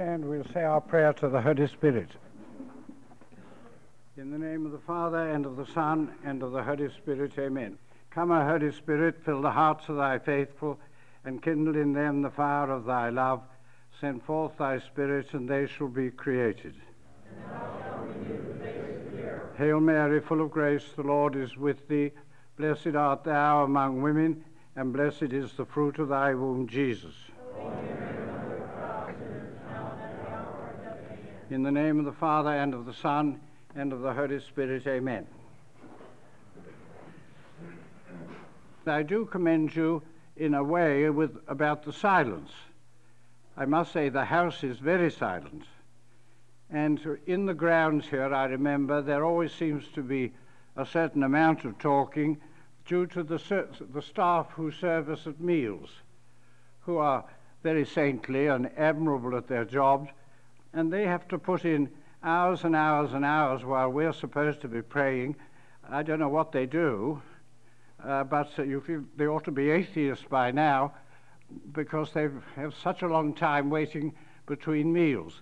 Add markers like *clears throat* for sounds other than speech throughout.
And we'll say our prayer to the Holy Spirit. In the name of the Father, and of the Son, and of the Holy Spirit, amen. Come, O Holy Spirit, fill the hearts of thy faithful, and kindle in them the fire of thy love. Send forth thy Spirit, and they shall be created. Hail Mary, full of grace, the Lord is with thee. Blessed art thou among women, and blessed is the fruit of thy womb, Jesus. In the name of the Father, and of the Son, and of the Holy Spirit, amen. I do commend you in a way with about the silence. I must say the house is very silent. And in the grounds here, I remember, there always seems to be a certain amount of talking due to the, the staff who serve us at meals, who are very saintly and admirable at their jobs, and they have to put in hours and hours and hours while we're supposed to be praying. I don't know what they do, uh, but you they ought to be atheists by now because they have such a long time waiting between meals.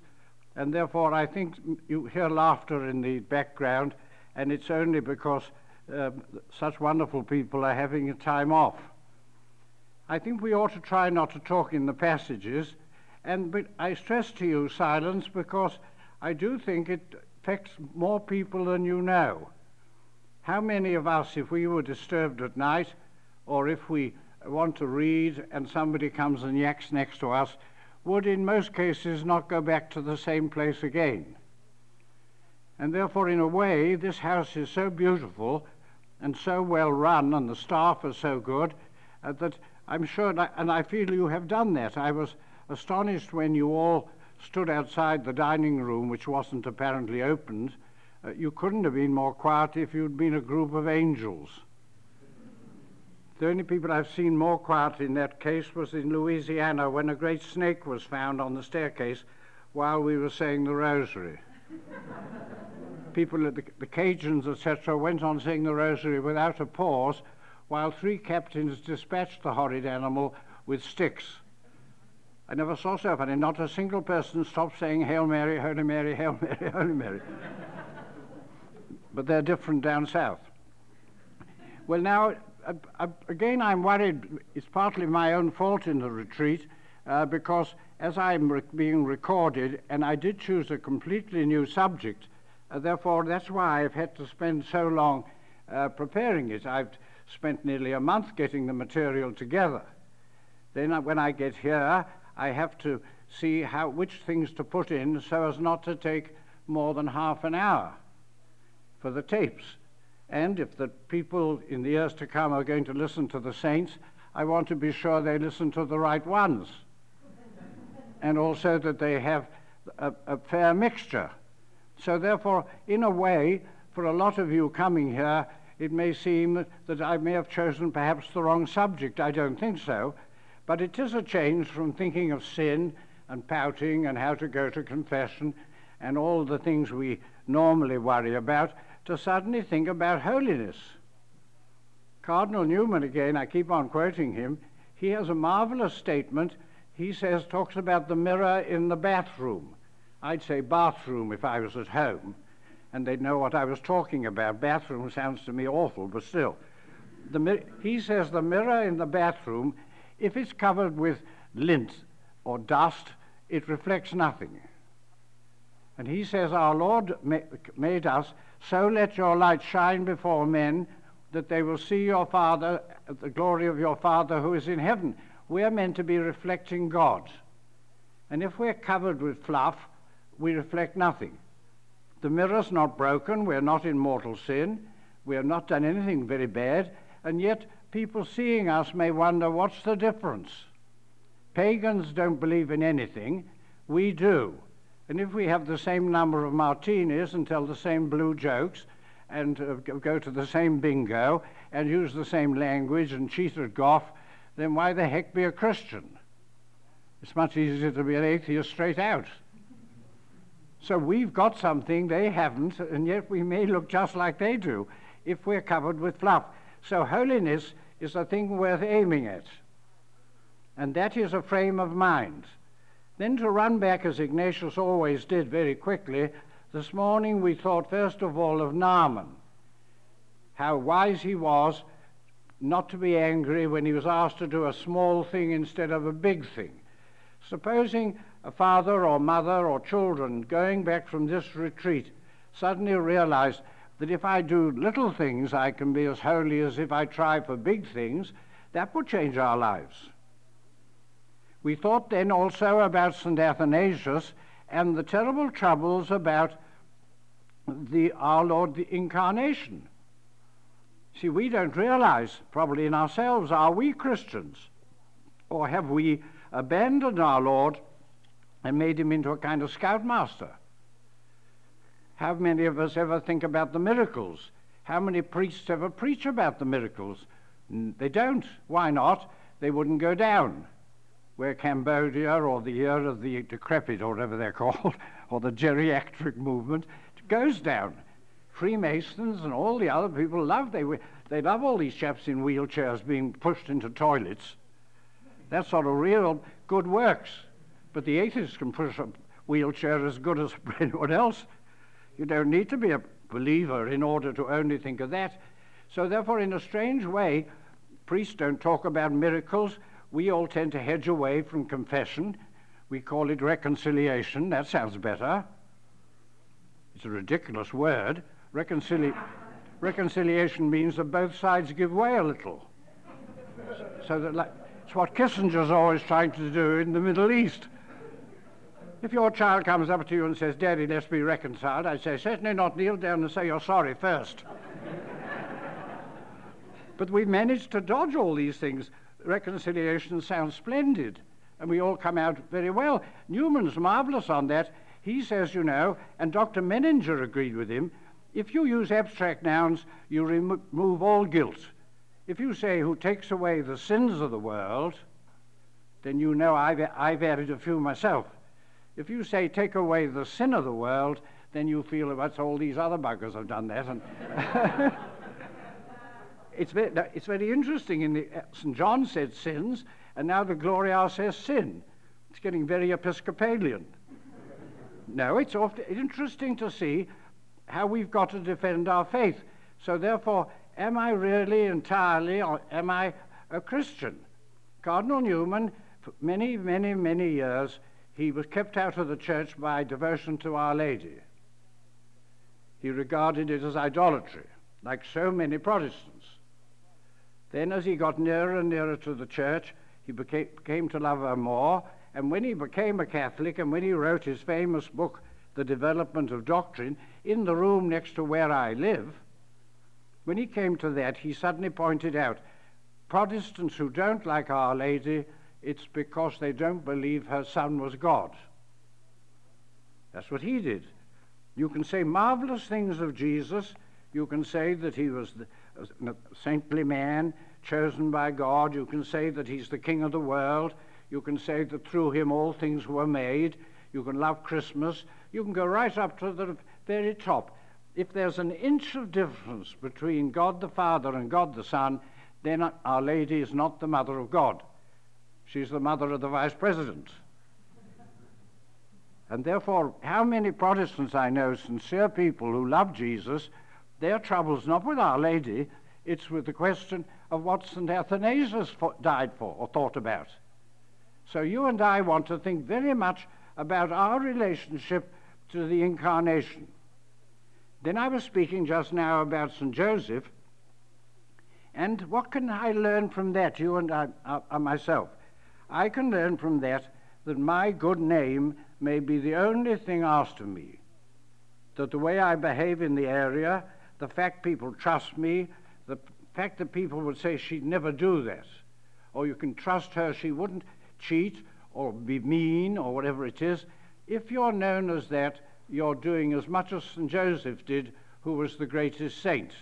And therefore, I think you hear laughter in the background, and it's only because uh, such wonderful people are having a time off. I think we ought to try not to talk in the passages and but I stress to you silence because I do think it affects more people than you know. How many of us, if we were disturbed at night, or if we want to read and somebody comes and yaks next to us, would in most cases not go back to the same place again? And therefore, in a way, this house is so beautiful and so well run, and the staff are so good uh, that I'm sure, and I feel you have done that. I was astonished when you all stood outside the dining room, which wasn't apparently opened. Uh, you couldn't have been more quiet if you'd been a group of angels. The only people I've seen more quiet in that case was in Louisiana when a great snake was found on the staircase while we were saying the rosary. people, the, the Cajuns, etc., went on saying the rosary without a pause while three captains dispatched the horrid animal with sticks. I never saw so funny. Not a single person stopped saying Hail Mary, Holy Mary, Hail Mary, *laughs* Holy Mary. but they're different down south. Well, now, uh, uh, again, I'm worried. It's partly my own fault in the retreat uh, because as I'm re- being recorded, and I did choose a completely new subject, uh, therefore, that's why I've had to spend so long uh, preparing it. I've spent nearly a month getting the material together. Then, uh, when I get here, I have to see how, which things to put in so as not to take more than half an hour for the tapes. And if the people in the years to come are going to listen to the saints, I want to be sure they listen to the right ones. *laughs* and also that they have a, a fair mixture. So, therefore, in a way, for a lot of you coming here, it may seem that I may have chosen perhaps the wrong subject. I don't think so. But it is a change from thinking of sin and pouting and how to go to confession and all the things we normally worry about to suddenly think about holiness. Cardinal Newman, again, I keep on quoting him, he has a marvelous statement. He says, talks about the mirror in the bathroom. I'd say bathroom if I was at home, and they'd know what I was talking about. Bathroom sounds to me awful, but still. The, he says the mirror in the bathroom if it's covered with lint or dust, it reflects nothing. And he says, Our Lord made us, so let your light shine before men that they will see your Father, the glory of your Father who is in heaven. We're meant to be reflecting God. And if we're covered with fluff, we reflect nothing. The mirror's not broken, we're not in mortal sin, we have not done anything very bad, and yet people seeing us may wonder what's the difference? Pagans don't believe in anything, we do. And if we have the same number of martinis and tell the same blue jokes and uh, go to the same bingo and use the same language and cheat at golf, then why the heck be a Christian? It's much easier to be an atheist straight out. So we've got something they haven't, and yet we may look just like they do if we're covered with fluff. So holiness is a thing worth aiming at. And that is a frame of mind. Then to run back, as Ignatius always did very quickly, this morning we thought first of all of Naaman, how wise he was not to be angry when he was asked to do a small thing instead of a big thing. Supposing a father or mother or children going back from this retreat suddenly realized that if I do little things, I can be as holy as if I try for big things, that would change our lives. We thought then also about St. Athanasius and the terrible troubles about the, our Lord, the Incarnation. See, we don't realize, probably in ourselves, are we Christians? Or have we abandoned our Lord and made him into a kind of scoutmaster? How many of us ever think about the miracles? How many priests ever preach about the miracles? They don't. Why not? They wouldn't go down. Where Cambodia or the year of the decrepit, or whatever they're *laughs* called, or the geriatric movement, goes down. Freemasons and all the other people love they they love all these chaps in wheelchairs being pushed into toilets. That's sort of real good works. But the atheists can push a wheelchair as good as *laughs* anyone else. You don't need to be a believer in order to only think of that. So, therefore, in a strange way, priests don't talk about miracles. We all tend to hedge away from confession. We call it reconciliation. That sounds better. It's a ridiculous word. Reconcili- reconciliation means that both sides give way a little. So that, like, it's what Kissinger's always trying to do in the Middle East. If your child comes up to you and says, Daddy, let's be reconciled, I'd say, certainly not. Kneel down and say you're sorry first. but we've managed to dodge all these things. Reconciliation sounds splendid, and we all come out very well. Newman's marvelous on that. He says, you know, and Dr. Menninger agreed with him, if you use abstract nouns, you remove all guilt. If you say, who takes away the sins of the world, then you know I've, I've added a few myself. If you say, take away the sin of the world, then you feel that's all these other buggers have done that. And *laughs* it's, very, it's very interesting. In the, uh, St. John said sins, and now the Gloria says sin. It's getting very Episcopalian. no, it's often interesting to see how we've got to defend our faith. So, therefore, am I really entirely, or am I a Christian? Cardinal Newman, for many, many, many years, he was kept out of the church by devotion to Our Lady. He regarded it as idolatry, like so many Protestants. Then, as he got nearer and nearer to the church, he became, came to love her more. And when he became a Catholic and when he wrote his famous book, The Development of Doctrine, in the room next to where I live, when he came to that, he suddenly pointed out Protestants who don't like Our Lady it's because they don't believe her son was God. That's what he did. You can say marvelous things of Jesus. You can say that he was a saintly man chosen by God. You can say that he's the king of the world. You can say that through him all things were made. You can love Christmas. You can go right up to the very top. If there's an inch of difference between God the Father and God the Son, then Our Lady is not the Mother of God. She's the mother of the vice president. And therefore, how many Protestants I know, sincere people who love Jesus, their trouble's not with Our Lady, it's with the question of what St. Athanasius died for or thought about. So you and I want to think very much about our relationship to the Incarnation. Then I was speaking just now about St. Joseph, and what can I learn from that, you and I, uh, myself? I can learn from that that my good name may be the only thing asked of me. That the way I behave in the area, the fact people trust me, the fact that people would say she'd never do that, or you can trust her, she wouldn't cheat or be mean or whatever it is. If you're known as that, you're doing as much as St. Joseph did, who was the greatest saint.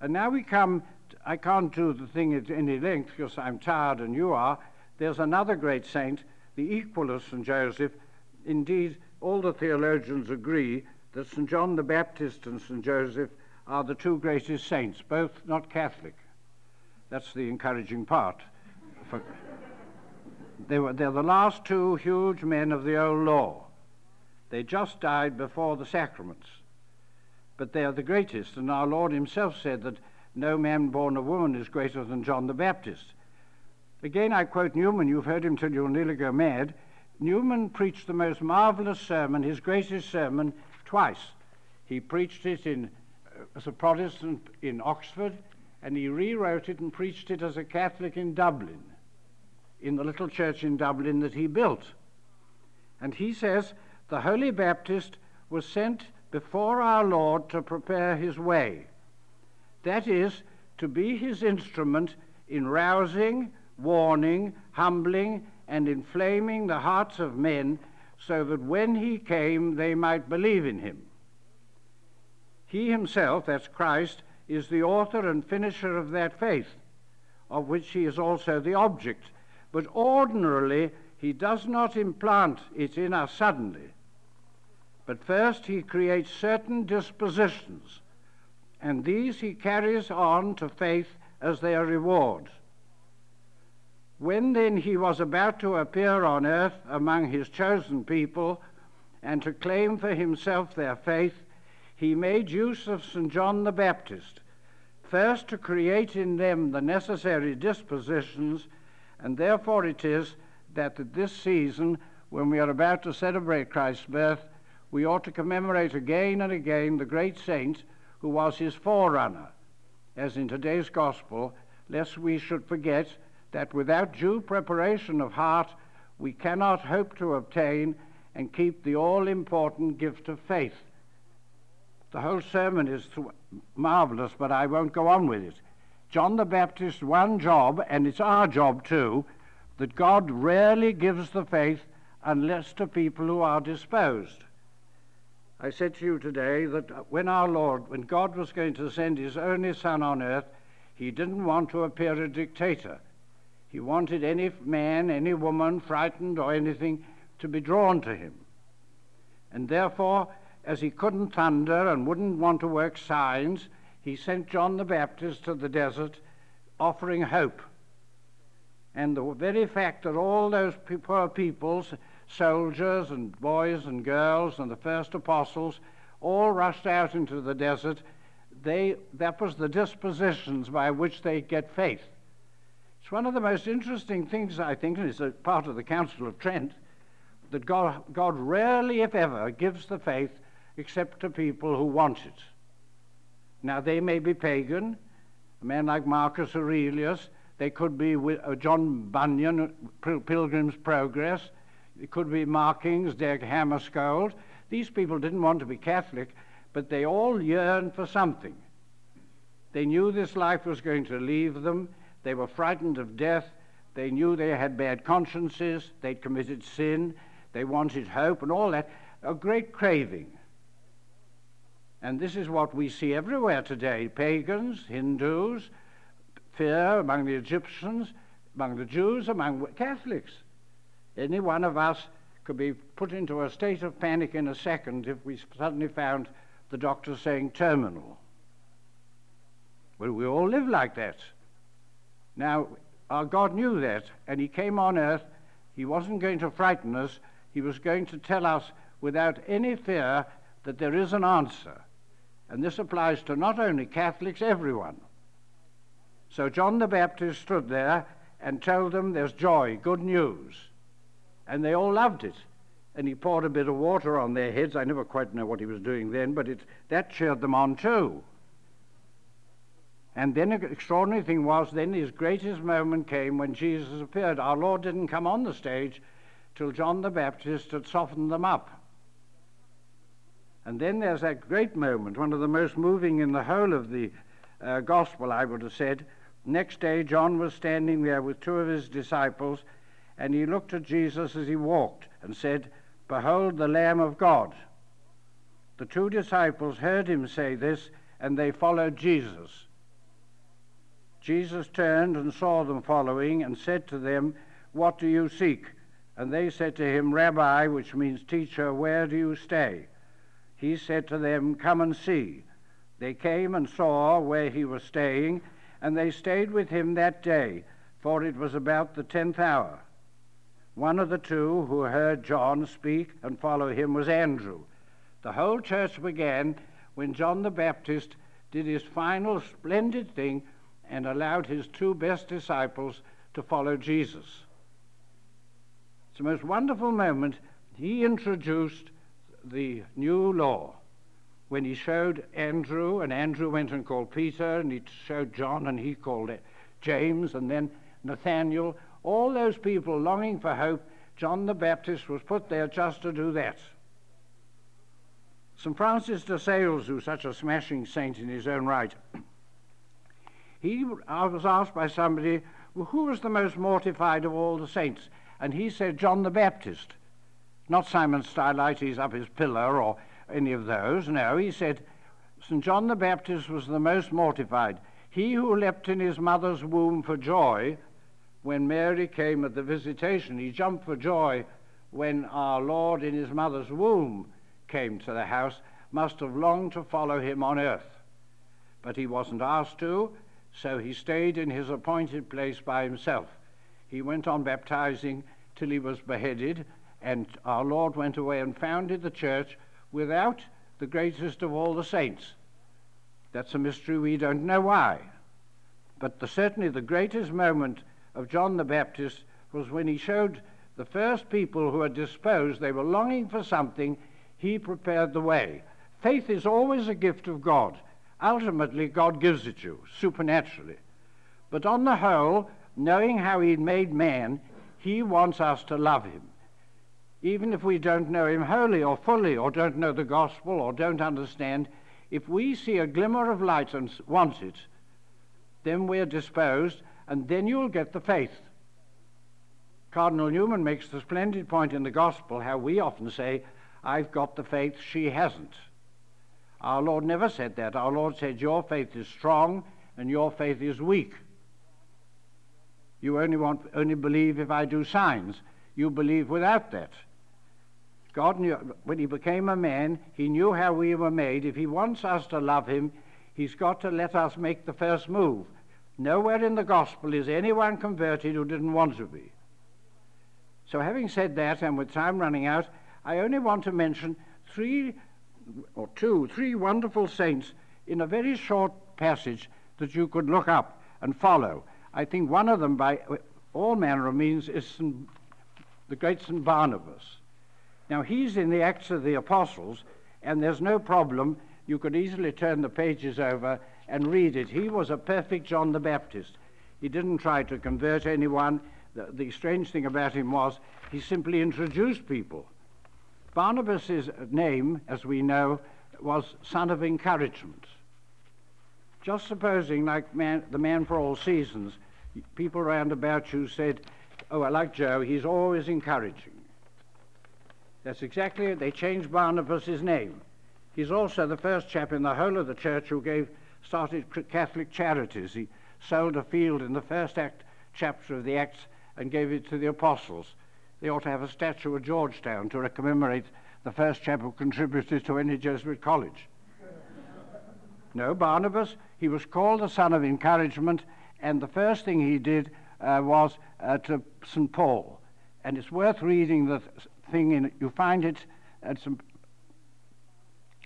And now we come I can't do the thing at any length because I'm tired and you are. There's another great saint, the equal of St. Joseph. Indeed, all the theologians agree that St. John the Baptist and St. Joseph are the two greatest saints, both not Catholic. That's the encouraging part. They were, they're the last two huge men of the old law. They just died before the sacraments. But they are the greatest, and our Lord Himself said that no man born of woman is greater than John the Baptist. Again, I quote Newman, you've heard him till you'll nearly go mad. Newman preached the most marvelous sermon, his greatest sermon, twice. He preached it in, uh, as a Protestant in Oxford, and he rewrote it and preached it as a Catholic in Dublin, in the little church in Dublin that he built. And he says the Holy Baptist was sent before our Lord to prepare his way. That is, to be his instrument in rousing, warning, humbling, and inflaming the hearts of men so that when he came they might believe in him. He himself, that's Christ, is the author and finisher of that faith, of which he is also the object. But ordinarily, he does not implant it in us suddenly. But first, he creates certain dispositions, and these he carries on to faith as their reward. When then he was about to appear on earth among his chosen people and to claim for himself their faith, he made use of St. John the Baptist, first to create in them the necessary dispositions, and therefore it is that at this season, when we are about to celebrate Christ's birth, we ought to commemorate again and again the great saint who was his forerunner, as in today's Gospel, lest we should forget that without due preparation of heart, we cannot hope to obtain and keep the all important gift of faith. The whole sermon is marvelous, but I won't go on with it. John the Baptist's one job, and it's our job too, that God rarely gives the faith unless to people who are disposed. I said to you today that when our Lord, when God was going to send his only Son on earth, he didn't want to appear a dictator. He wanted any man, any woman, frightened or anything, to be drawn to him. And therefore, as he couldn't thunder and wouldn't want to work signs, he sent John the Baptist to the desert offering hope. And the very fact that all those poor peoples, soldiers and boys and girls and the first apostles, all rushed out into the desert, they, that was the dispositions by which they get faith. It's one of the most interesting things, I think, and it's a part of the Council of Trent, that God, God rarely, if ever, gives the faith except to people who want it. Now, they may be pagan, a man like Marcus Aurelius, they could be uh, John Bunyan, Pilgrim's Progress, it could be Markings, Dag Hammarskjöld. These people didn't want to be Catholic, but they all yearned for something. They knew this life was going to leave them. They were frightened of death. They knew they had bad consciences. They'd committed sin. They wanted hope and all that. A great craving. And this is what we see everywhere today pagans, Hindus, fear among the Egyptians, among the Jews, among Catholics. Any one of us could be put into a state of panic in a second if we suddenly found the doctor saying terminal. Well, we all live like that. Now, our God knew that, and He came on earth. He wasn't going to frighten us, He was going to tell us without any fear that there is an answer. And this applies to not only Catholics, everyone. So John the Baptist stood there and told them there's joy, good news. And they all loved it. And he poured a bit of water on their heads. I never quite know what he was doing then, but it, that cheered them on too. And then an extraordinary thing was then his greatest moment came when Jesus appeared. Our Lord didn't come on the stage till John the Baptist had softened them up. And then there's that great moment, one of the most moving in the whole of the uh, gospel, I would have said. Next day, John was standing there with two of his disciples, and he looked at Jesus as he walked and said, Behold the Lamb of God. The two disciples heard him say this, and they followed Jesus. Jesus turned and saw them following, and said to them, What do you seek? And they said to him, Rabbi, which means teacher, where do you stay? he said to them, Come and see. They came and saw where he was staying, and they stayed with him that day, for it was about the tenth hour. One of the two who heard John speak and follow him was Andrew. The whole church began when John the Baptist did his final splendid thing and allowed his two best disciples to follow Jesus. It's the most wonderful moment. He introduced the new law when he showed Andrew, and Andrew went and called Peter, and he showed John, and he called James, and then Nathaniel, all those people longing for hope, John the Baptist was put there just to do that. St. Francis de Sales, who's such a smashing saint in his own right, *clears throat* he was asked by somebody, well, who was the most mortified of all the saints? And he said, John the Baptist. Not Simon Stylites up his pillar or any of those. No, he said, St. John the Baptist was the most mortified. He who leapt in his mother's womb for joy when Mary came at the visitation. He jumped for joy when our Lord in his mother's womb came to the house, must have longed to follow him on earth. But he wasn't asked to, so he stayed in his appointed place by himself. He went on baptizing till he was beheaded, and our Lord went away and founded the church without the greatest of all the saints. That's a mystery we don't know why. But the, certainly the greatest moment of John the Baptist was when he showed the first people who were disposed, they were longing for something, he prepared the way. Faith is always a gift of God. Ultimately, God gives it you, supernaturally. But on the whole, knowing how he made man, he wants us to love him. Even if we don't know him wholly or fully, or don't know the gospel, or don't understand, if we see a glimmer of light and want it, then we're disposed and then you'll get the faith. Cardinal Newman makes the splendid point in the Gospel how we often say, I've got the faith, she hasn't. Our Lord never said that. Our Lord said, Your faith is strong and your faith is weak. You only, want, only believe if I do signs. You believe without that. God knew, when He became a man, He knew how we were made. If He wants us to love Him, He's got to let us make the first move. Nowhere in the gospel is anyone converted who didn't want to be. So, having said that, and with time running out, I only want to mention three or two, three wonderful saints in a very short passage that you could look up and follow. I think one of them, by all manner of means, is St. the great St. Barnabas. Now, he's in the Acts of the Apostles, and there's no problem. You could easily turn the pages over and read it. He was a perfect John the Baptist. He didn't try to convert anyone. The, the strange thing about him was he simply introduced people. Barnabas' name, as we know, was son of encouragement. Just supposing, like man, the man for all seasons, people round about you said, Oh, I like Joe, he's always encouraging. That's exactly it. They changed Barnabas' name. He's also the first chap in the whole of the church who gave started Catholic Charities. He sold a field in the first act, chapter of the Acts and gave it to the apostles. They ought to have a statue at Georgetown to commemorate the first chap who contributed to any Jesuit college. no, Barnabas, he was called the son of encouragement, and the first thing he did uh, was uh, to St. Paul. And it's worth reading the thing in, you find it at some,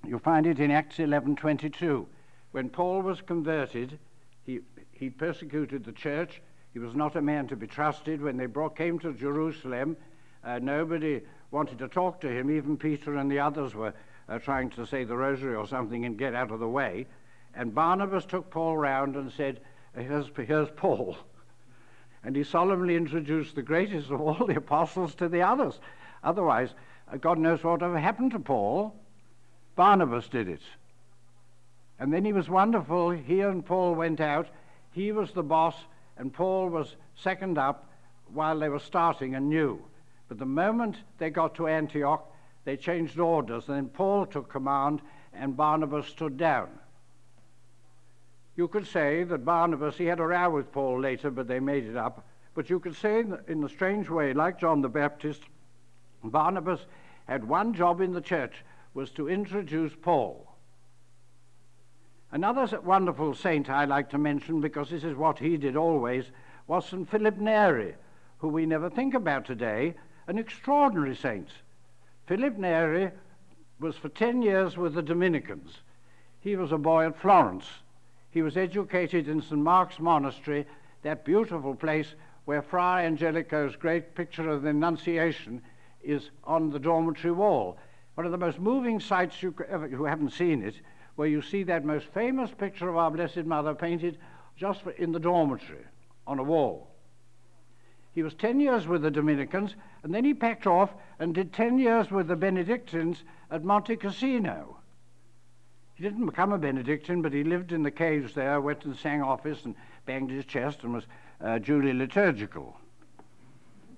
you find it in Acts 11:22. When Paul was converted, he, he persecuted the church. He was not a man to be trusted. When they brought, came to Jerusalem, uh, nobody wanted to talk to him. Even Peter and the others were uh, trying to say the rosary or something and get out of the way. And Barnabas took Paul round and said, Here's, here's Paul. *laughs* And he solemnly introduced the greatest of all the apostles to the others. Otherwise, uh, God knows what would have happened to Paul. Barnabas did it. And then he was wonderful. He and Paul went out. He was the boss, and Paul was second up while they were starting anew. But the moment they got to Antioch, they changed orders, and then Paul took command, and Barnabas stood down. You could say that Barnabas, he had a row with Paul later, but they made it up. But you could say in a strange way, like John the Baptist, Barnabas had one job in the church, was to introduce Paul. Another wonderful saint I like to mention, because this is what he did always, was St. Philip Neri, who we never think about today, an extraordinary saint. Philip Neri was for 10 years with the Dominicans. He was a boy at Florence. He was educated in St. Mark's Monastery, that beautiful place where Fra Angelico's great picture of the Annunciation is on the dormitory wall. One of the most moving sights you ever, who haven't seen it, where you see that most famous picture of our Blessed Mother painted just in the dormitory on a wall. He was 10 years with the Dominicans, and then he packed off and did 10 years with the Benedictines at Monte Cassino. He didn't become a Benedictine, but he lived in the caves there, went and sang office and banged his chest and was uh, duly liturgical.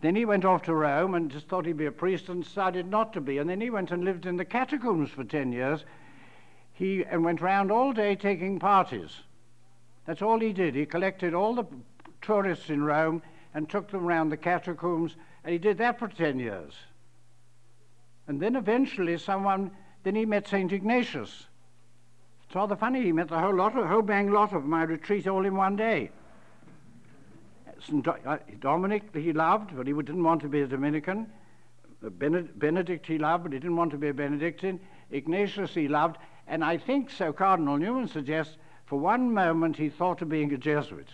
Then he went off to Rome and just thought he'd be a priest and decided not to be. And then he went and lived in the catacombs for 10 years. He and went round all day taking parties. That's all he did. He collected all the tourists in Rome and took them round the catacombs, and he did that for 10 years. And then eventually someone, then he met St. Ignatius. It's rather funny, he met the whole lot, a whole bang lot of my retreat all in one day. St. Uh, Dominic he loved, but he didn't want to be a Dominican. Benedict he loved, but he didn't want to be a Benedictine. Ignatius he loved, and I think so. Cardinal Newman suggests for one moment he thought of being a Jesuit.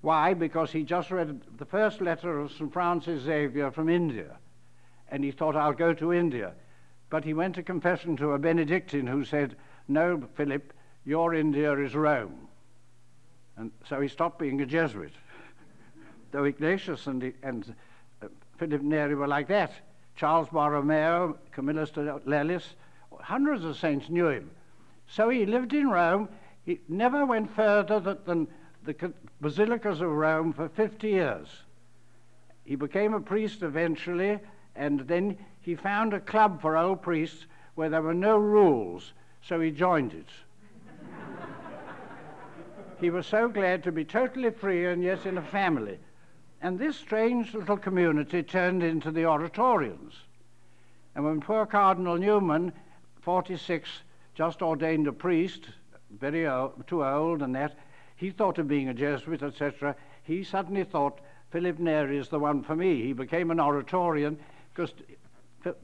Why? Because he just read the first letter of St. Francis Xavier from India, and he thought, I'll go to India. But he went to confession to a Benedictine who said, No, Philip, your India is Rome. And so he stopped being a Jesuit. *laughs* Though Ignatius and, and uh, Philip Neri were like that. Charles Borromeo, Camillus de Lellis, hundreds of saints knew him. So he lived in Rome. He never went further than the basilicas of Rome for 50 years. He became a priest eventually, and then he found a club for old priests where there were no rules, so he joined it. *laughs* he was so glad to be totally free and yet in a family. And this strange little community turned into the Oratorians. And when poor Cardinal Newman, 46, just ordained a priest, very old, too old and that, he thought of being a Jesuit, etc. He suddenly thought Philip Neri is the one for me. He became an Oratorian because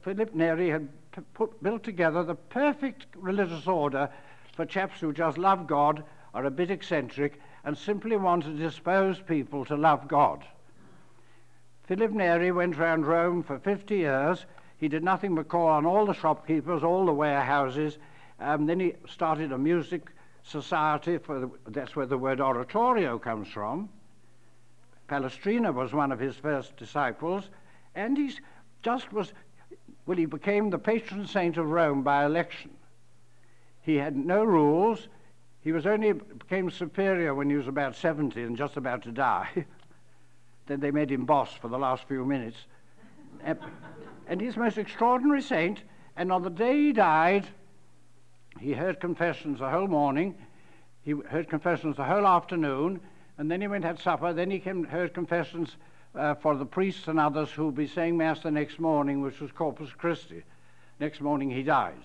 Philip Neri had put, built together the perfect religious order for chaps who just love God, are a bit eccentric, and simply want to dispose people to love God. Philip Neri went round Rome for 50 years. He did nothing but call on all the shopkeepers, all the warehouses. Um, then he started a music society, for the, that's where the word oratorio comes from. Palestrina was one of his first disciples, and he just was, well, he became the patron saint of Rome by election. He had no rules. He was only became superior when he was about 70 and just about to die. *laughs* then they made him boss for the last few minutes. And he's the most extraordinary saint. And on the day he died, he heard confessions the whole morning, he heard confessions the whole afternoon, and then he went had supper. Then he came, heard confessions uh, for the priests and others who would be saying Mass the next morning, which was Corpus Christi. Next morning he dies.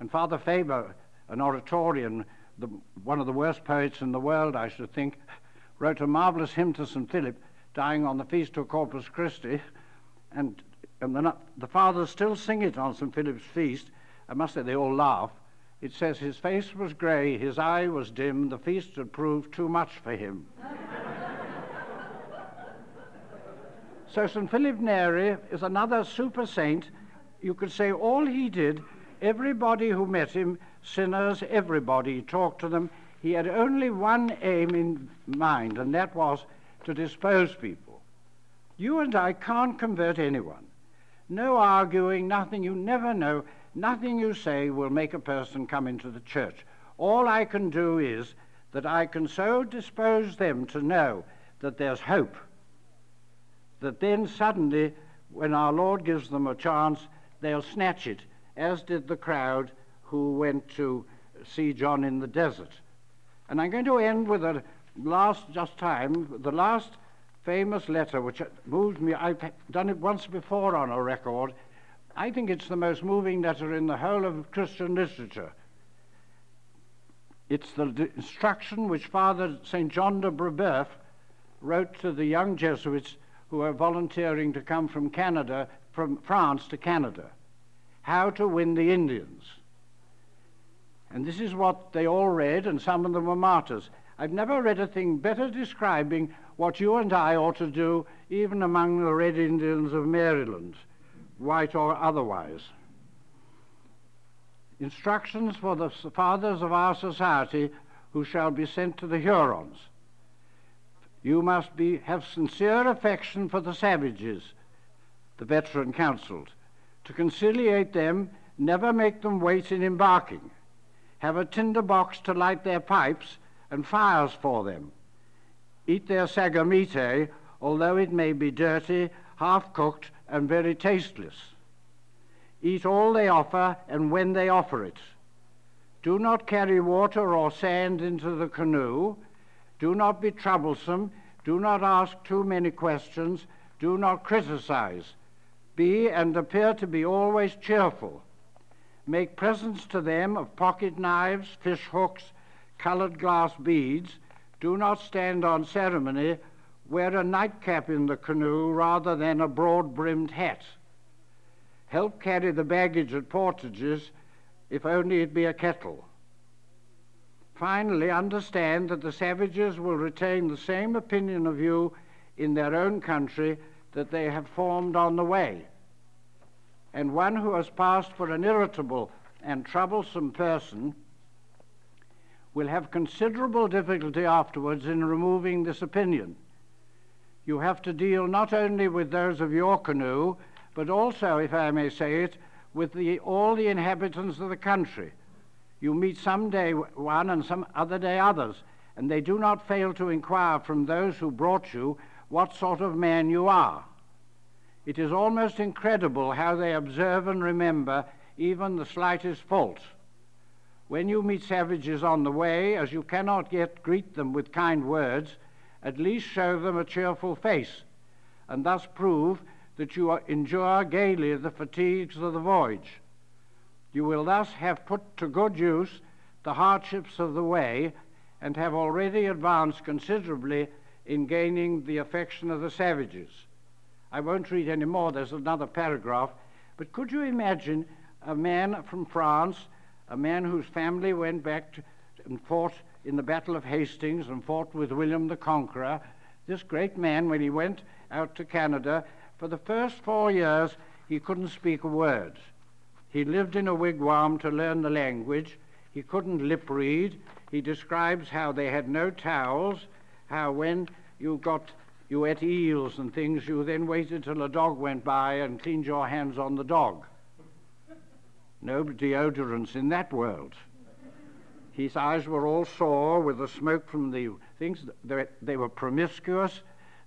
And Father Faber, an Oratorian, the, one of the worst poets in the world, I should think, wrote a marvelous hymn to St. Philip, dying on the feast of Corpus Christi, and, and the, the fathers still sing it on St. Philip's feast. I must say they all laugh. It says his face was grey, his eye was dim, the feast had proved too much for him. *laughs* so St. Philip Neri is another super saint. You could say all he did, everybody who met him, sinners, everybody, talked to them. He had only one aim in mind, and that was to dispose people. You and I can't convert anyone. No arguing, nothing, you never know. Nothing you say will make a person come into the church. All I can do is that I can so dispose them to know that there's hope, that then suddenly, when our Lord gives them a chance, they'll snatch it, as did the crowd who went to see John in the desert. And I'm going to end with a last, just time, the last famous letter which moved me. I've done it once before on a record. I think it's the most moving letter in the whole of Christian literature. It's the instruction which Father St. John de Brebeuf wrote to the young Jesuits who were volunteering to come from Canada, from France to Canada, how to win the Indians. And this is what they all read, and some of them were martyrs. I've never read a thing better describing what you and I ought to do, even among the Red Indians of Maryland, white or otherwise. Instructions for the fathers of our society who shall be sent to the Hurons. You must be, have sincere affection for the savages, the veteran counseled. To conciliate them, never make them wait in embarking. Have a tinder box to light their pipes and fires for them. Eat their sagamite, although it may be dirty, half cooked, and very tasteless. Eat all they offer and when they offer it. Do not carry water or sand into the canoe. Do not be troublesome. Do not ask too many questions. Do not criticize. Be and appear to be always cheerful. Make presents to them of pocket knives, fish hooks, colored glass beads. Do not stand on ceremony. Wear a nightcap in the canoe rather than a broad brimmed hat. Help carry the baggage at portages, if only it be a kettle. Finally, understand that the savages will retain the same opinion of you in their own country that they have formed on the way. And one who has passed for an irritable and troublesome person will have considerable difficulty afterwards in removing this opinion. You have to deal not only with those of your canoe, but also, if I may say it, with the, all the inhabitants of the country. You meet some day one and some other day others, and they do not fail to inquire from those who brought you what sort of man you are. It is almost incredible how they observe and remember even the slightest fault. When you meet savages on the way, as you cannot yet greet them with kind words, at least show them a cheerful face, and thus prove that you endure gaily the fatigues of the voyage. You will thus have put to good use the hardships of the way and have already advanced considerably in gaining the affection of the savages. I won't read any more, there's another paragraph, but could you imagine a man from France, a man whose family went back to, and fought in the Battle of Hastings and fought with William the Conqueror? This great man, when he went out to Canada, for the first four years, he couldn't speak a word. He lived in a wigwam to learn the language. He couldn't lip read. He describes how they had no towels, how when you got you ate eels and things, you then waited till a dog went by and cleaned your hands on the dog. No deodorants in that world. His eyes were all sore with the smoke from the things. They, were promiscuous.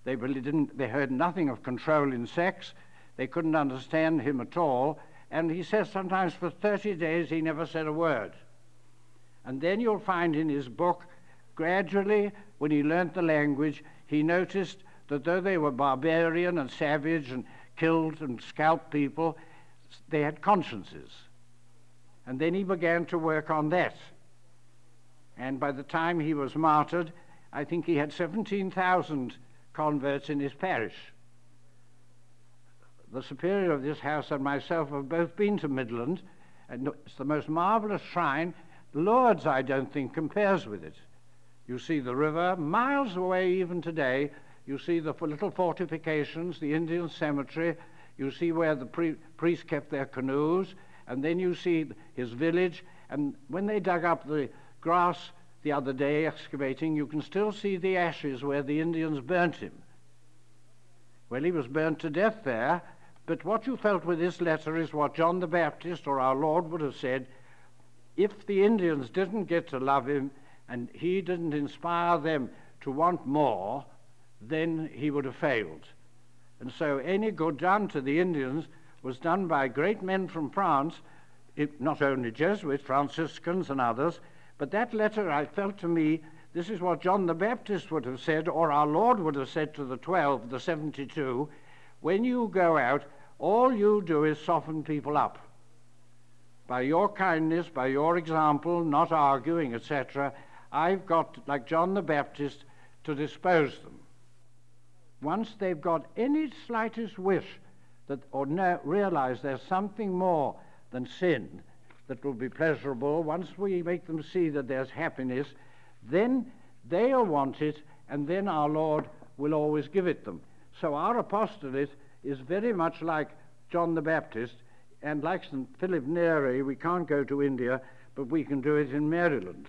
They really didn't, they heard nothing of control in sex. They couldn't understand him at all. And he says sometimes for 30 days he never said a word. And then you'll find in his book, gradually, when he learnt the language, he noticed that though they were barbarian and savage and killed and scalped people, they had consciences. And then he began to work on that. And by the time he was martyred, I think he had 17,000 converts in his parish. The superior of this house and myself have both been to Midland, and it's the most marvelous shrine. Lourdes, I don't think, compares with it. You see the river miles away even today. You see the little fortifications, the Indian cemetery. You see where the pre- priests kept their canoes. And then you see his village. And when they dug up the grass the other day excavating, you can still see the ashes where the Indians burnt him. Well, he was burnt to death there, but what you felt with this letter is what John the Baptist or our Lord would have said if the Indians didn't get to love him and he didn't inspire them to want more, then he would have failed. And so any good done to the Indians was done by great men from France, not only Jesuits, Franciscans, and others, but that letter, I felt to me, this is what John the Baptist would have said, or our Lord would have said to the 12, the 72 when you go out, all you do is soften people up. By your kindness, by your example, not arguing, etc., I've got, like John the Baptist, to dispose them. once they've got any slightest wish that, or realize there's something more than sin that will be pleasurable, once we make them see that there's happiness, then they'll want it, and then our Lord will always give it them. So our apostolate is very much like John the Baptist, and like St. Philip Neri, we can't go to India, but we can do it in Maryland.